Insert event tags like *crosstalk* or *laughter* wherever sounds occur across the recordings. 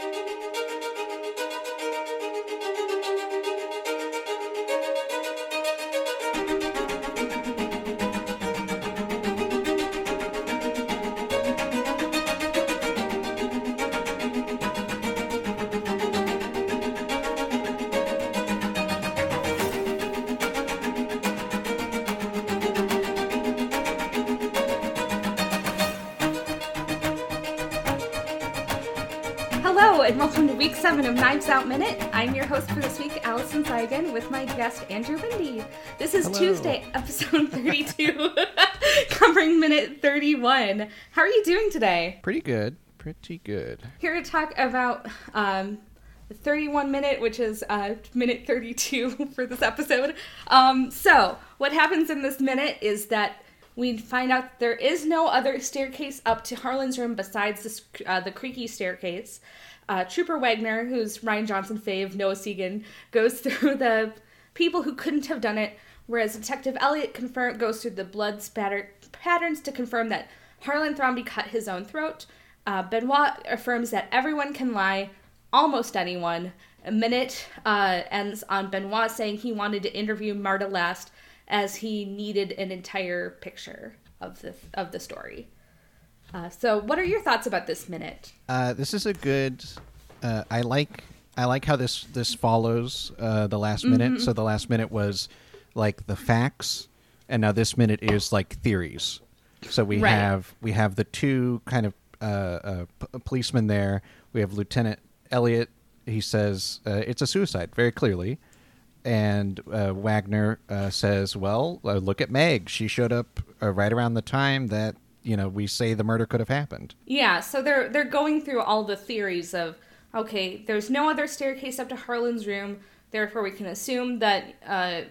Hello, and welcome to week seven of Knives Out Minute. I'm your host for this week, Allison Seigan, with my guest, Andrew Lindy. This is Hello. Tuesday, episode *laughs* 32, *laughs* covering minute 31. How are you doing today? Pretty good. Pretty good. Here to talk about um, the 31 minute, which is uh, minute 32 *laughs* for this episode. Um, so, what happens in this minute is that we find out there is no other staircase up to Harlan's room besides this, uh, the creaky staircase. Uh, Trooper Wagner, who's Rian Johnson fave, Noah Segan, goes *laughs* through the people who couldn't have done it, whereas Detective Elliott confirm goes through the blood spatter patterns to confirm that Harlan Thrombey cut his own throat. Uh, Benoit affirms that everyone can lie, almost anyone. A minute uh, ends on Benoit saying he wanted to interview Marta last as he needed an entire picture of the of the story. Uh, so, what are your thoughts about this minute? Uh, this is a good. Uh, I like. I like how this this follows uh, the last minute. So the last minute was like the facts, and now this minute is like theories. So we Right. have we have the two kind of uh, uh, p- policemen there. We have Lieutenant Elliott. He says uh, it's a suicide very clearly, and uh, Wagner uh, says, "Well, uh, look at Meg. She showed up uh, right around the time that you know we say the murder could have happened." Yeah, so they're they're going through all the theories of okay, there's no other staircase up to Harlan's room, therefore we can assume that uh,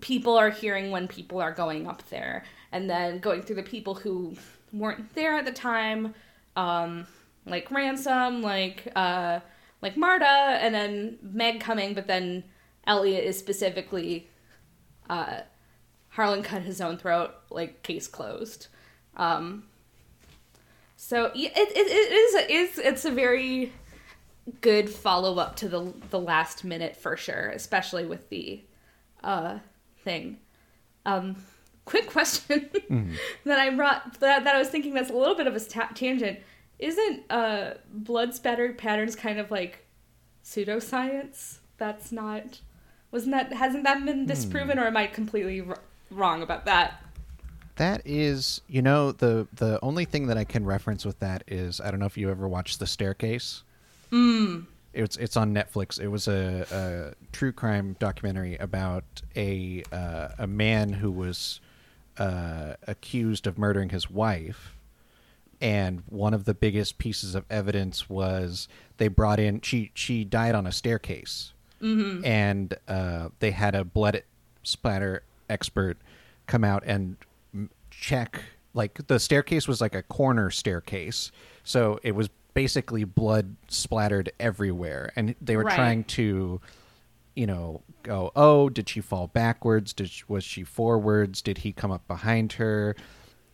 people are hearing when people are going up there, and then going through the people who weren't there at the time, um, like ransom, like uh, like Marta, and then Meg coming, but then Elliott is specifically uh, Harlan cut his own throat, like case closed. Um, so it, it, it is a, it's it's a very good follow up to the the last minute for sure, especially with the uh thing. Um, quick *laughs* question that I brought that, that I was thinking that's a little bit of a ta- tangent. Isn't uh blood spattered patterns kind of like pseudoscience? That's not wasn't that hasn't that been disproven or am I completely wrong about that? That is, you know, the the only thing that I can reference with that is I don't know if you ever watched The Staircase. Mm. It's it's on Netflix. It was a, a true crime documentary about a uh, a man who was uh, accused of murdering his wife, and one of the biggest pieces of evidence was they brought in she she died on a staircase, mm-hmm. and uh, they had a blood splatter expert come out and check like the staircase was like a corner staircase so it was basically blood splattered everywhere and they were Right. trying to you know go oh did she fall backwards? Did she, was she forwards? Did he come up behind her?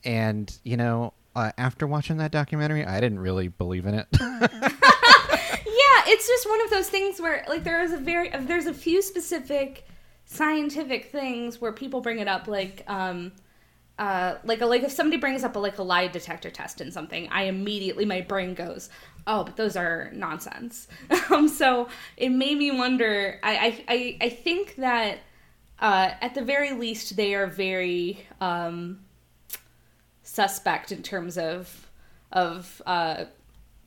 And you know uh, after watching that documentary i didn't really believe in it. *laughs* *laughs* Yeah, it's just one of those things where like there is a very uh, there's a few specific scientific things where people bring it up like um uh like a, like if somebody brings up a like a lie detector test and something, I immediately my brain goes, "Oh, but those are nonsense." *laughs* um so it made me wonder I I I, think that uh at the very least they are very um suspect in terms of of uh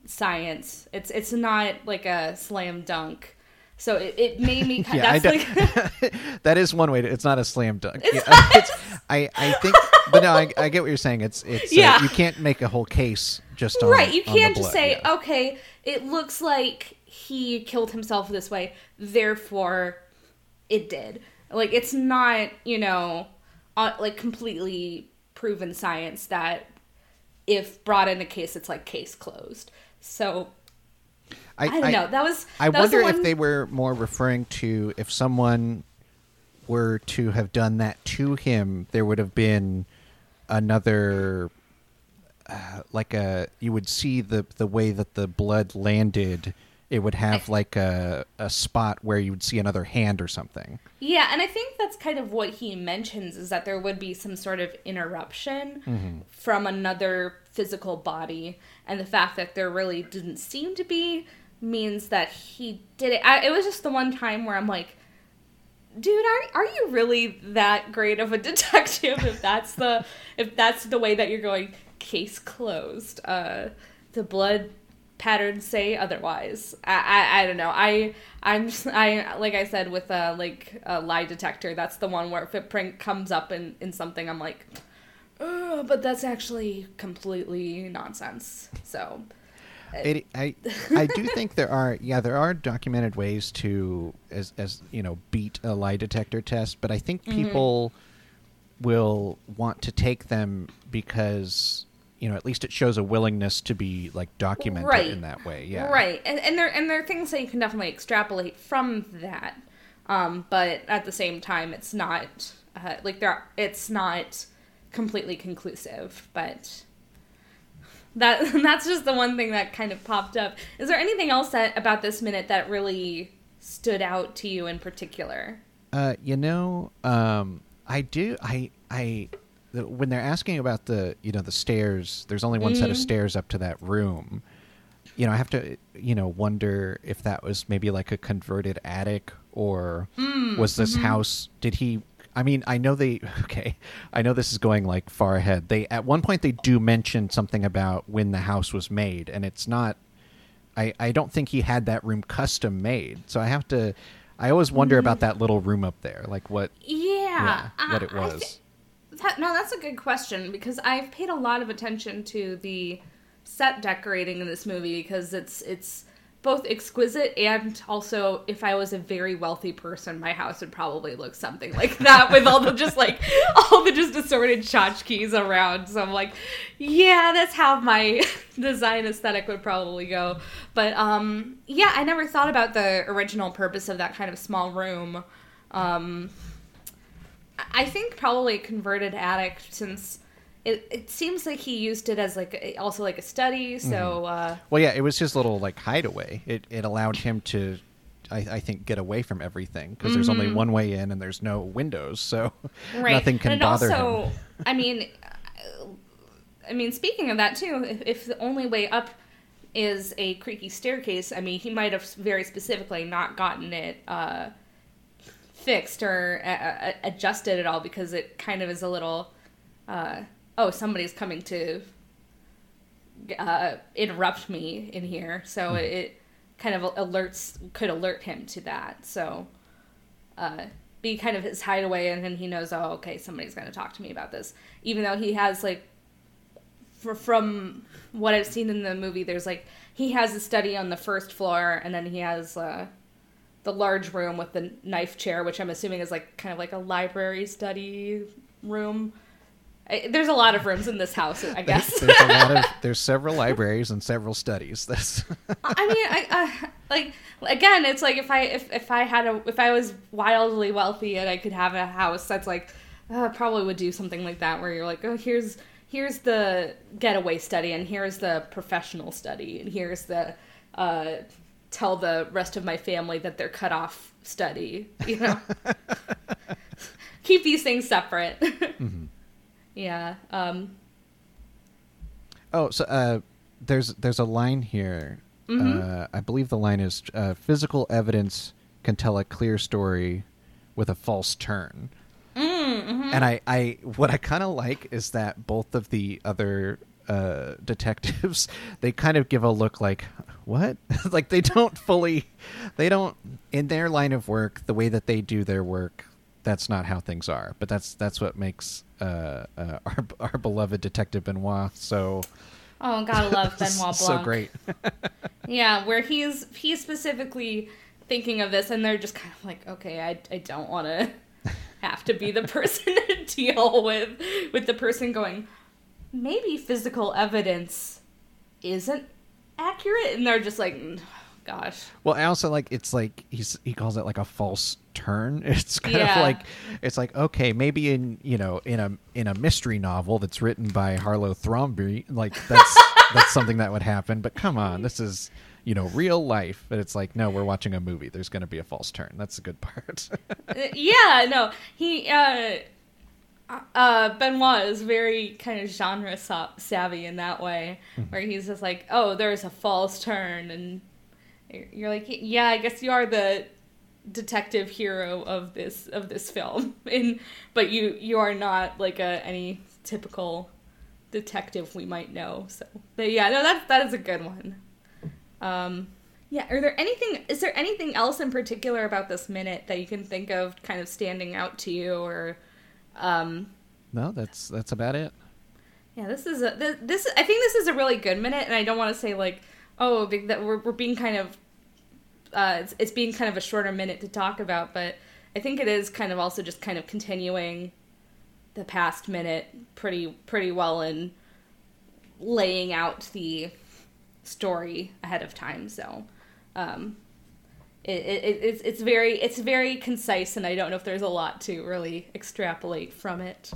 science. It's it's not like a slam dunk. So it, it made me *laughs* kind yeah, that's like *laughs* *laughs* that is one way to. It's not a slam dunk. It's Yeah, it's- I, I think, but no, I, I get what you're saying. It's it's Yeah. uh, you can't make a whole case just on right. You can't just say, yeah. okay, it looks like he killed himself this way, therefore it did. Like it's not, you know, uh, like completely proven science that if brought in a case, it's like case closed. So I, don't know. That was. I that was the wonder if one- they were more referring to if someone were to have done that to him, there would have been another uh, like a you would see the the way that the blood landed. It would have like a a spot where you would see another hand or something. Yeah, and I think that's kind of what he mentions is that there would be some sort of interruption from another physical body, and the fact that there really didn't seem to be means that he did it. I, it was just the one time where I'm like, dude, are are you really that great of a *laughs* detective? If that's the if that's the way that you're going, case closed. Uh, the blood patterns say otherwise. I, I, I don't know. I I'm just, I like I said with a like a lie detector. That's the one where if a print comes up in in something, I'm like, but that's actually completely nonsense. So. It, I I do think there are yeah there are documented ways to as as you know beat a lie detector test, but I think Mm-hmm. people will want to take them because you know at least it shows a willingness to be like documented Right. in that way. Yeah, Right, and and there and there are things that you can definitely extrapolate from that, um, but at the same time, it's not uh, like there. It's not completely conclusive, but that *laughs* that's just the one thing that kind of popped up. Is there anything else that about this minute that really stood out to you in particular? Uh, you know, um, I do. I I when they're asking about the you know the stairs, there's only one set of Mhm. stairs up to that room. You know, I have to you know wonder if that was maybe like a converted attic or was this house? Did he? I mean, I know they. *laughs* Okay, I know this is going like far ahead. They at one point they do mention something about when the house was made, and it's not I, I don't think he had that room custom made. So I have to I always wonder about mm-hmm. that little room up there, like what Yeah, yeah, what it was. thi- that, no, that's a good question because I've paid a lot of attention to the set decorating in this movie because it's it's both exquisite and also if I was a very wealthy person, my house would probably look something like that with all the just like *laughs* all the just assorted tchotchkes around. So I'm like, yeah, that's how my *laughs* design aesthetic would probably go. But um yeah, I never thought about the original purpose of that kind of small room. Um I think probably converted attic since it, it seems like he used it as like also like a study. So uh, Well yeah, it was his little like hideaway. It it allowed him to I, I think get away from everything because there's only one way in and there's no windows, so *laughs* right, nothing can and bother also, him. *laughs* I mean, uh, I mean, speaking of that too, if, if the only way up is a creaky staircase, I mean, he might have very specifically not gotten it uh, fixed or uh, uh, adjusted at all because it kind of is a little. Uh, oh, somebody's coming to uh, interrupt me in here, so it, it kind of alerts could alert him to that. So, uh, be kind of his hideaway, and then he knows, oh, okay, somebody's going to talk to me about this, even though he has like, for, from what I've seen in the movie, there's like he has a study on the first floor, and then he has uh, the large room with the knife chair, which I'm assuming is like kind of like a library study room. There's a lot of rooms in this house, I guess. there's a lot of *laughs* there's several libraries and several studies. *laughs* That's I mean, I uh, like again, it's like if I if if I had a if I was wildly wealthy and I could have a house that's like uh, probably would do something like that where you're like, oh, here's here's the getaway study and here's the professional study and here's the uh, tell the rest of my family that they're cut off study. You know, *laughs* keep these things separate. Yeah. Um, Oh, so uh, there's there's a line here. Uh, I believe the line is uh, physical evidence can tell a clear story with a false turn. And I, I what I kind of like is that both of the other uh, detectives *laughs* they kind of give a look like what *laughs* like they don't fully they don't in their line of work the way that they do their work that's not how things are but that's that's what makes uh, uh, our *laughs* our beloved detective Benoit so oh, gotta *laughs* love Benoit Blanc. so great *laughs* Yeah, where he's he's specifically thinking of this, and they're just kind of like, okay, I, I don't want to have to be the person to deal with with the person going, maybe physical evidence isn't accurate, and they're just like, "Mm, gosh. Well, I also like it's like he's he calls it like a false turn. *laughs* It's kind Yeah. of like it's like okay, maybe in you know in a in a mystery novel that's written by Harlan Thrombey, like that's *laughs* that's something that would happen. But come on, this is you know real life. But it's like no, we're watching a movie. There's going to be a false turn. That's the good part. *laughs* Uh, yeah, no, he uh, uh, Benoit is very kind of genre savvy in that way, where he's just like, oh, there's a false turn, and you're- like, yeah, I guess you are the detective hero of this of this film, *laughs* and but you you are not like a any typical detective we might know. So, but yeah, no, that that is a good one. Um, yeah, are there anything is there anything else in particular about this minute that you can think of kind of standing out to you or um no, that's that's about it. yeah, this is a this, this I think this is a really good minute and I don't want to say like oh that we're we're being kind of uh it's, it's being kind of a shorter minute to talk about, but I think it is kind of also just kind of continuing the past minute pretty pretty well in laying out the story ahead of time. So, um, it, it, it's it's very it's very concise, and I don't know if there's a lot to really extrapolate from it.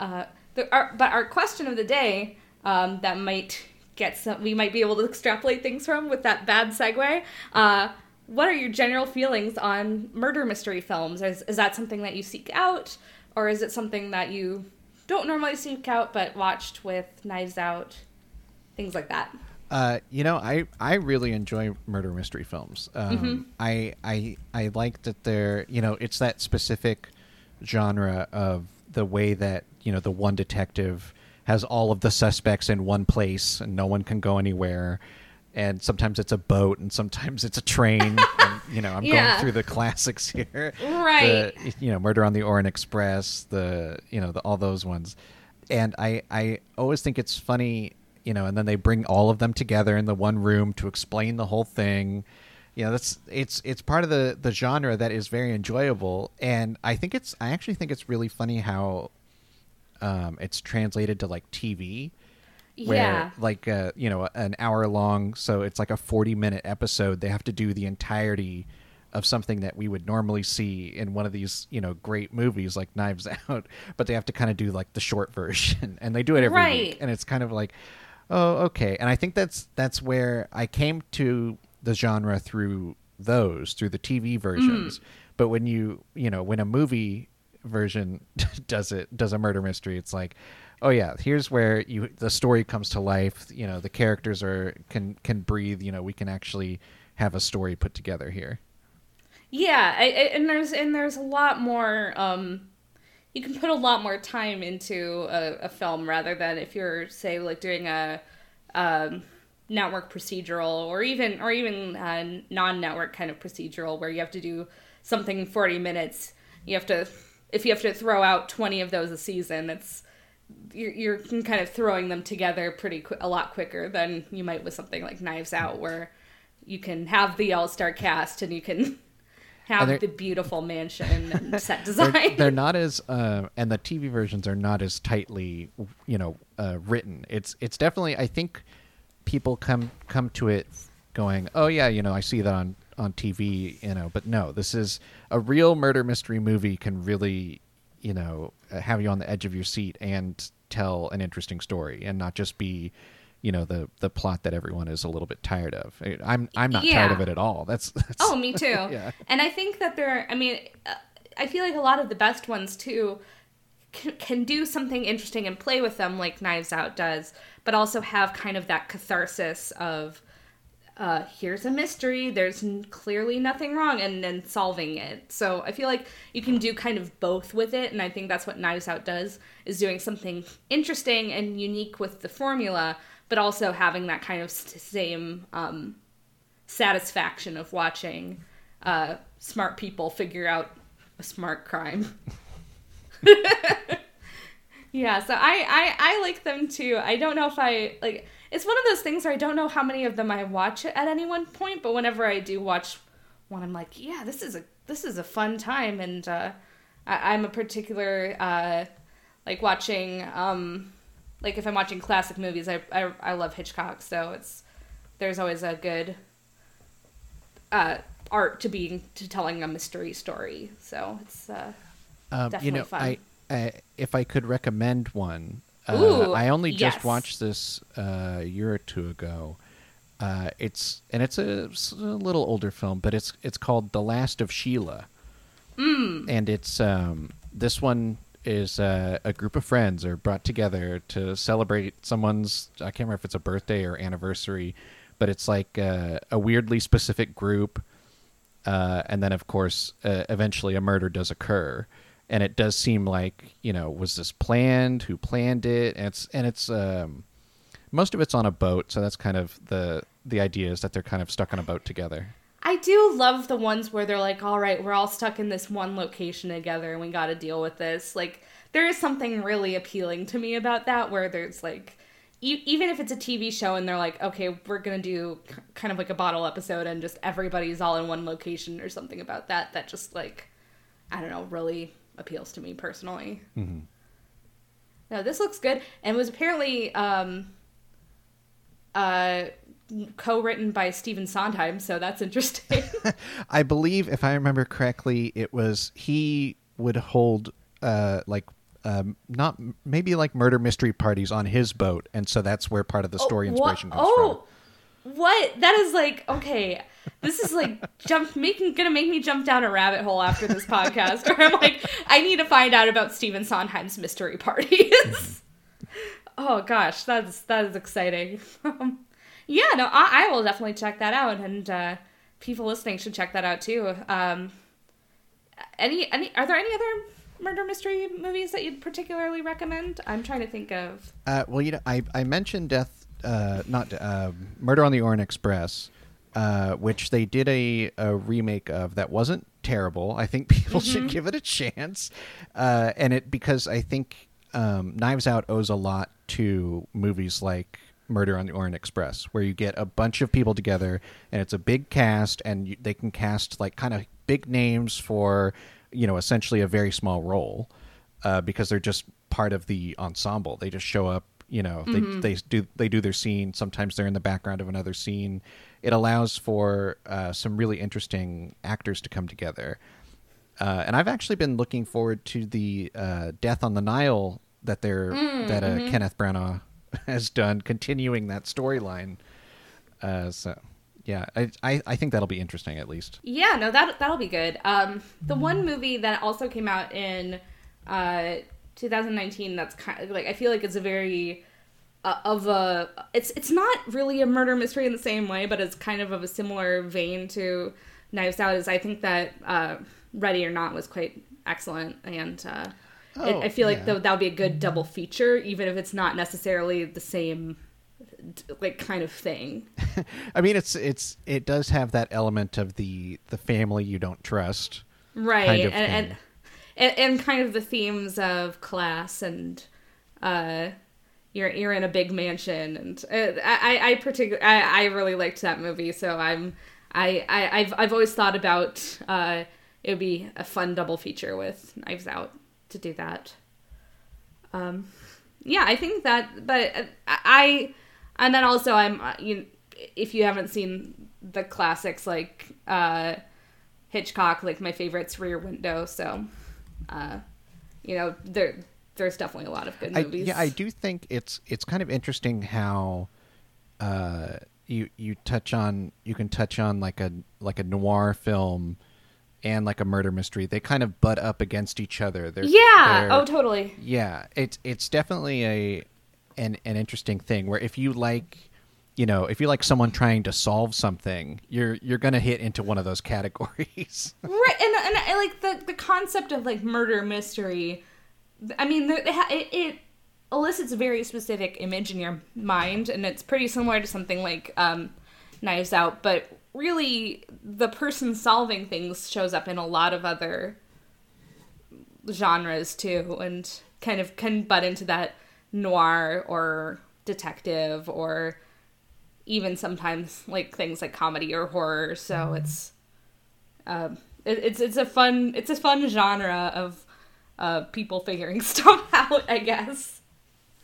Uh, but our question of the day um, that might get some we might be able to extrapolate things from with that bad segue. Uh, what are your general feelings on murder mystery films? Is, is that something that you seek out, or is it something that you don't normally seek out but watched with Knives Out, things like that? Uh, you know, I, I really enjoy murder mystery films. Um, Mm-hmm. I I I like that they're you know it's that specific genre of the way that you know the one detective has all of the suspects in one place and no one can go anywhere. And sometimes it's a boat, and sometimes it's a train. *laughs* and, you know, I'm Yeah. going through the classics here. Right. The, you know, Murder on the Orient Express, the you know, the, all those ones. And I I always think it's funny, you know, and then they bring all of them together in the one room to explain the whole thing. You know, that's it's it's part of the the genre that is very enjoyable, and I think it's I actually think it's really funny how um, it's translated to like TV where yeah. like uh, you know an hour long so it's like a 40 minute episode they have to do the entirety of something that we would normally see in one of these you know great movies like knives *laughs* out but they have to kind of do like the short *laughs* version and they do it every Right. week and it's kind of like oh okay and i think that's that's where i came to the genre through those through the tv versions but when you you know when a movie version *laughs* does it does a murder mystery it's like oh yeah here's where you the story comes to life you know the characters are can can breathe you know we can actually have a story put together here Yeah, I, I, and there's and there's a lot more. Um, you can put a lot more time into a, a film rather than if you're say like doing a um, network procedural or even or even a non-network kind of procedural where you have to do something 40 minutes. You have to if you have to throw out 20 of those a season, it's you're, you're kind of throwing them together pretty qu- a lot quicker than you might with something like Knives Out, where you can have the all star cast and you can *laughs* have the beautiful mansion and *laughs* set they're, design. they're not as uh, and the TV versions are not as tightly you know uh, written. It's it's definitely I think people come come to it going oh yeah you know I see that on on TV you know but no this is a real murder mystery movie can really you know uh, have you on the edge of your seat and tell an interesting story and not just be you know the the plot that everyone is a little bit tired of. I'm I'm not tired of it at all. That's, *laughs* that's Oh, me too. *laughs* Yeah. And I think that there, I mean, uh, I feel like a lot of the best ones too can, can do something interesting and play with them, like Knives Out does, but also have kind of that catharsis of. Uh, here's a mystery. There's n- clearly nothing wrong, and then solving it. So I feel like you can do kind of both with it, and I think that's what Knives Out does: is doing something interesting and unique with the formula, but also having that kind of same um, satisfaction of watching uh, smart people figure out a smart crime. *laughs* yeah, so I, I I like them too. I don't know if I like. It's one of those things where I don't know how many of them I watch at any one point, but whenever I do watch one, I'm like, yeah, this is a this is a fun time, and uh, I, I'm a particular uh, like watching um, like if I'm watching classic movies, I, I I love Hitchcock, so it's there's always a good uh, art to being to telling a mystery story. So it's uh, Um, Definitely you know, fun. I, I if I could recommend one, Ooh, I only just watched this uh, a year or two ago. Uh, it's and it's a, it's a little older film, but it's it's called The Last of Sheila, mm. and it's um, this one is uh, a group of friends are brought together to celebrate someone's I can't remember if it's a birthday or anniversary, but it's like uh, a weirdly specific group uh, and then of course uh, eventually a murder does occur and it does seem like you know was this planned? Who planned it? And it's and it's um, most of it's on a boat so that's kind of the the idea is that they're kind of stuck on a boat together. I do love the ones where they're like, all right, we're all stuck in this one location together and we got to deal with this. Like, there is something really appealing to me about that where there's like, e- even if it's a TV show and they're like, okay, we're going to do kind of like a bottle episode and just everybody's all in one location or something about that, that just like, I don't know, really appeals to me personally. mm-hmm. No, this looks good and was apparently um, uh, co-written by Stephen Sondheim, so that's interesting. *laughs* i believe if i remember correctly it was he would hold uh like um, not maybe like murder mystery parties on his boat, and so that's where part of the story Oh, inspiration comes from. oh, what? That is like okay. This is like jump making gonna make me jump down a rabbit hole after this podcast. Where I'm like, I need to find out about Stephen Sondheim's mystery parties. *laughs* oh gosh, that's that is exciting. Um, *laughs* yeah, no, I, I will definitely check that out, and uh, people listening should check that out too. Um, any any are there any other murder mystery movies that you'd particularly recommend? I'm trying to think of. Uh, well, you know, I I mentioned Death, uh, not uh, Murder on the Orient Express, uh, which they did a, a remake of that wasn't terrible. I think *laughs* people should give it a chance, uh, and it because I think um, Knives Out owes a lot to movies like Murder on the Orient Express, where you get a bunch of people together and it's a big cast, and you, they can cast like kind of big names for you know essentially a very small role uh, because they're just part of the ensemble. They just show up. You know, they they do they do their scene. Sometimes they're in the background of another scene. It allows for uh, some really interesting actors to come together. Uh, and I've actually been looking forward to the uh, Death on the Nile that they're that uh, Kenneth Branagh *laughs* has done, continuing that storyline. Uh, so, yeah, I, I I think that'll be interesting at least. Yeah, no, that that'll be good. Um, the one movie that also came out in uh, 2019 that's kind of like I feel like it's a very uh, of a it's it's not really a murder mystery in the same way, but it's kind of of a similar vein to Knives Out. Is I think that uh, Ready or Not was quite excellent, and uh, Oh, I, I feel like th- that would be a good double feature, even if it's not necessarily the same like kind of thing. *laughs* I mean, it's it's it does have that element of the the family you don't trust. right kind of and, and. And and kind of the themes of class and uh you're you're in a big mansion and uh, I I particular I, I really liked that movie so I'm I, I I've I've always thought about uh it would be a fun double feature with Knives Out to do that. Um yeah, I think that but uh, I and then also I'm uh, you if you haven't seen the classics like uh Hitchcock, like my favorite's Rear Window. So, uh, you know, there there's definitely a lot of good I, movies. yeah, I do think it's it's kind of interesting how uh, you you touch on you can touch on like a like a noir film and like a murder mystery. They kind of butt up against each other. They're, yeah. they're- Oh, totally. yeah. It's it's definitely a an an interesting thing where if you like you know if you're like someone trying to solve something you're you're gonna hit into one of those *laughs* categories Right, and and I like the the concept of like murder mystery. I mean, it, it it elicits a very specific image in your mind, and it's pretty similar to something like um, Knives Out, but really the person solving things shows up in a lot of other genres too, and kind of can butt into that noir or detective or even sometimes like things like comedy or horror. So it's um, it, it's it's a fun it's a fun genre of uh, people figuring *laughs* stuff out. I guess.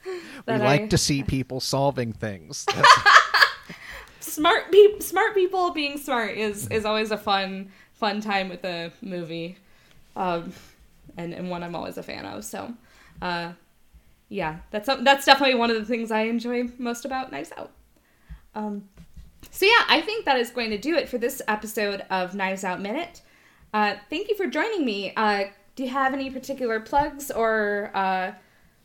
we like I- to see people solving things *laughs* *laughs* smart pe- smart people being smart is is always a fun fun time with a movie, um, and and one I'm always a fan of. So, uh, yeah, that's that's definitely one of the things I enjoy most about Knives Out. Um, so yeah, I think that is going to do it for this episode of Knives Out Minute. Uh, thank you for joining me. Uh, do you have any particular plugs or uh,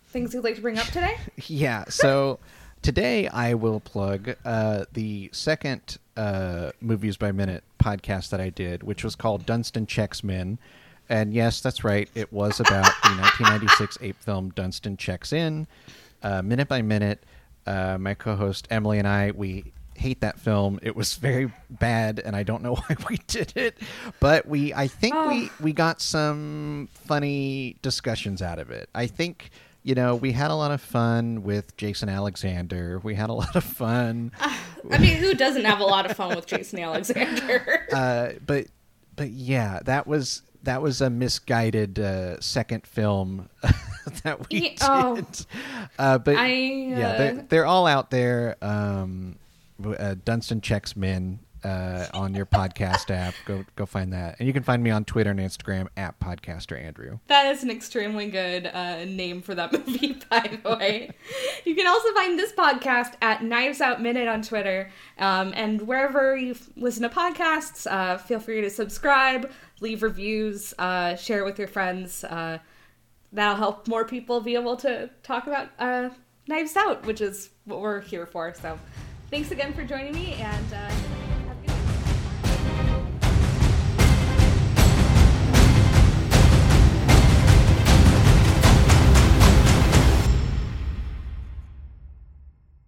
things you'd like to bring up today? *laughs* yeah. So today I will plug uh, the second uh, Movies by Minute podcast that I did, which was called Dunstan Checks Men. And yes, that's right. It was about the *laughs* 1996 ape film Dunstan Checks In, uh, minute by minute. Uh, my co-host Emily and I we hate that film. It was very bad, and I don't know *laughs* why we did it, but we I think oh. we we got some funny discussions out of it. I think you know we had a lot of fun with Jason Alexander. We had a *laughs* lot of fun. Uh, *laughs* I mean, who doesn't have a lot of fun with Jason Alexander? uh, but but yeah, that was that was a misguided uh, second film *laughs* that we did. Oh, uh, but I, yeah, they're, uh, they're, all out there. Um, uh, Dunstan checks men uh, on your podcast *laughs* app. Go go find that, and you can find me on Twitter and Instagram at podcaster Andrew. That is an extremely good uh, name for that *laughs* movie, by the way. you can also find this podcast at Knives Out Minute on Twitter, um, and wherever you listen to podcasts, uh, feel free to subscribe, leave reviews, uh, share it with your friends. That'll help more people be able to talk about uh, Knives Out, which is what we're here for. So. Thanks again for joining me, and uh,